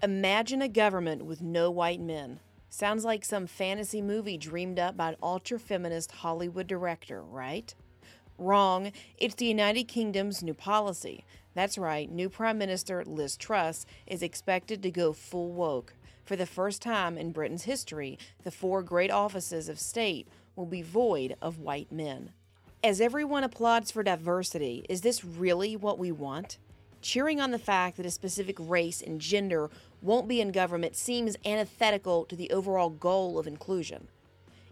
Imagine a government with no white men. Sounds like some fantasy movie dreamed up by an ultra feminist Hollywood director, right? Wrong. It's the United Kingdom's new policy. That's right, new Prime Minister Liz Truss is expected to go full woke. For the first time in Britain's history, the four great offices of state will be void of white men. As everyone applauds for diversity, is this really what we want? Cheering on the fact that a specific race and gender won't be in government seems antithetical to the overall goal of inclusion.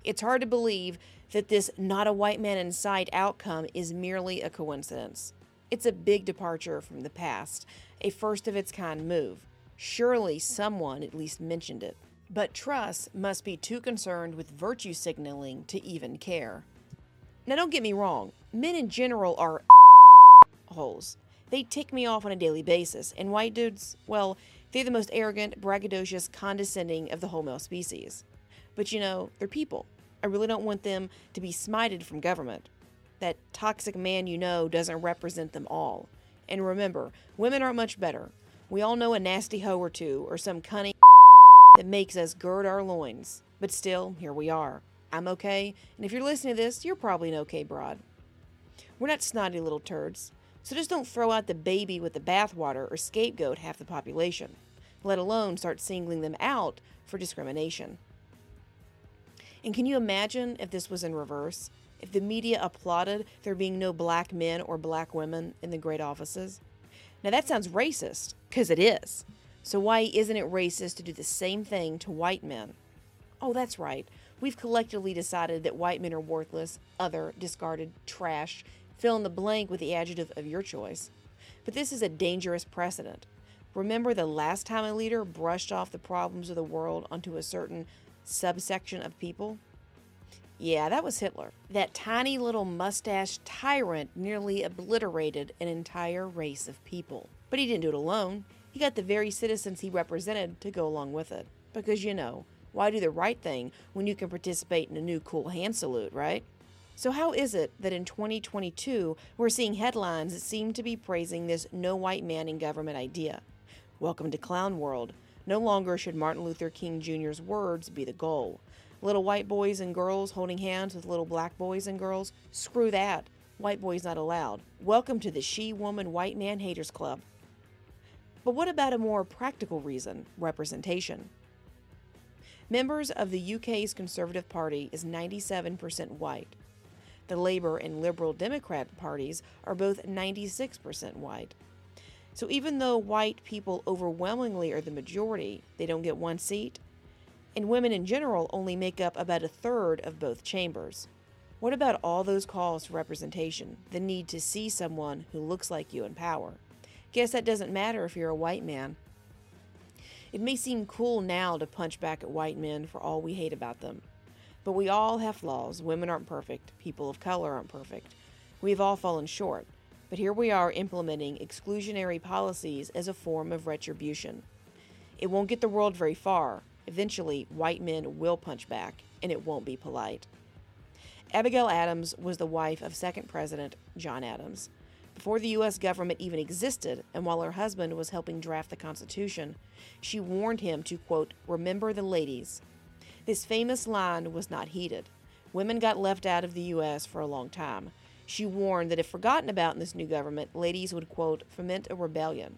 It's hard to believe that this not a white man in sight outcome is merely a coincidence. It's a big departure from the past, a first of its kind move. Surely someone at least mentioned it. But Truss must be too concerned with virtue signaling to even care. Now, don't get me wrong, men in general are holes. They tick me off on a daily basis, and white dudes, well, they're the most arrogant, braggadocious, condescending of the whole male species. But you know, they're people. I really don't want them to be smited from government. That toxic man you know doesn't represent them all. And remember, women aren't much better. We all know a nasty hoe or two, or some cunning that makes us gird our loins. But still, here we are. I'm okay, and if you're listening to this, you're probably an okay broad. We're not snotty little turds. So just don't throw out the baby with the bathwater or scapegoat half the population, let alone start singling them out for discrimination. And can you imagine if this was in reverse? If the media applauded there being no black men or black women in the great offices? Now that sounds racist, because it is. So why isn't it racist to do the same thing to white men? Oh, that's right. We've collectively decided that white men are worthless, other, discarded, trash, fill in the blank with the adjective of your choice. But this is a dangerous precedent. Remember the last time a leader brushed off the problems of the world onto a certain subsection of people? Yeah, that was Hitler. That tiny little mustached tyrant nearly obliterated an entire race of people. But he didn't do it alone. He got the very citizens he represented to go along with it. Because, you know, why do the right thing when you can participate in a new cool hand salute, right? So, how is it that in 2022 we're seeing headlines that seem to be praising this no white man in government idea? Welcome to Clown World. No longer should Martin Luther King Jr.'s words be the goal. Little white boys and girls holding hands with little black boys and girls? Screw that. White boys not allowed. Welcome to the She Woman White Man Haters Club. But what about a more practical reason representation? Members of the UK's Conservative Party is 97% white. The Labour and Liberal Democrat parties are both 96% white. So even though white people overwhelmingly are the majority, they don't get one seat. And women in general only make up about a third of both chambers. What about all those calls for representation, the need to see someone who looks like you in power? Guess that doesn't matter if you're a white man. It may seem cool now to punch back at white men for all we hate about them. But we all have flaws. Women aren't perfect. People of color aren't perfect. We've all fallen short. But here we are implementing exclusionary policies as a form of retribution. It won't get the world very far. Eventually, white men will punch back, and it won't be polite. Abigail Adams was the wife of second President John Adams. Before the U.S. government even existed, and while her husband was helping draft the Constitution, she warned him to, quote, remember the ladies, this famous line was not heeded. Women got left out of the U.S. for a long time. She warned that if forgotten about in this new government, ladies would, quote, foment a rebellion.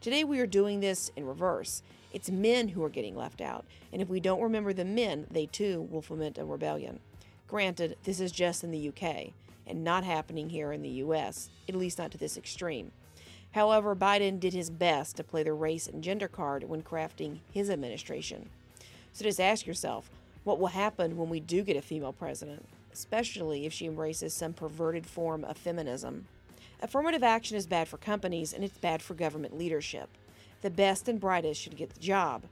Today we are doing this in reverse. It's men who are getting left out, and if we don't remember the men, they too will foment a rebellion. Granted, this is just in the UK, and not happening here in the US, at least not to this extreme. However, Biden did his best to play the race and gender card when crafting his administration. So just ask yourself what will happen when we do get a female president, especially if she embraces some perverted form of feminism. Affirmative action is bad for companies and it's bad for government leadership. The best and brightest should get the job,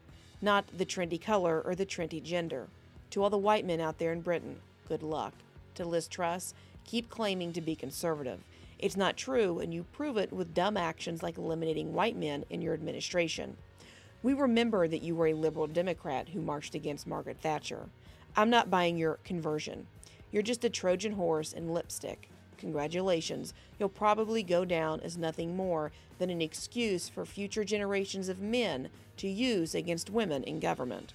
not the trendy color or the trendy gender. To all the white men out there in Britain, good luck. To Liz Truss, keep claiming to be conservative. It's not true, and you prove it with dumb actions like eliminating white men in your administration. We remember that you were a liberal Democrat who marched against Margaret Thatcher. I'm not buying your conversion. You're just a Trojan horse in lipstick. Congratulations, you'll probably go down as nothing more than an excuse for future generations of men to use against women in government.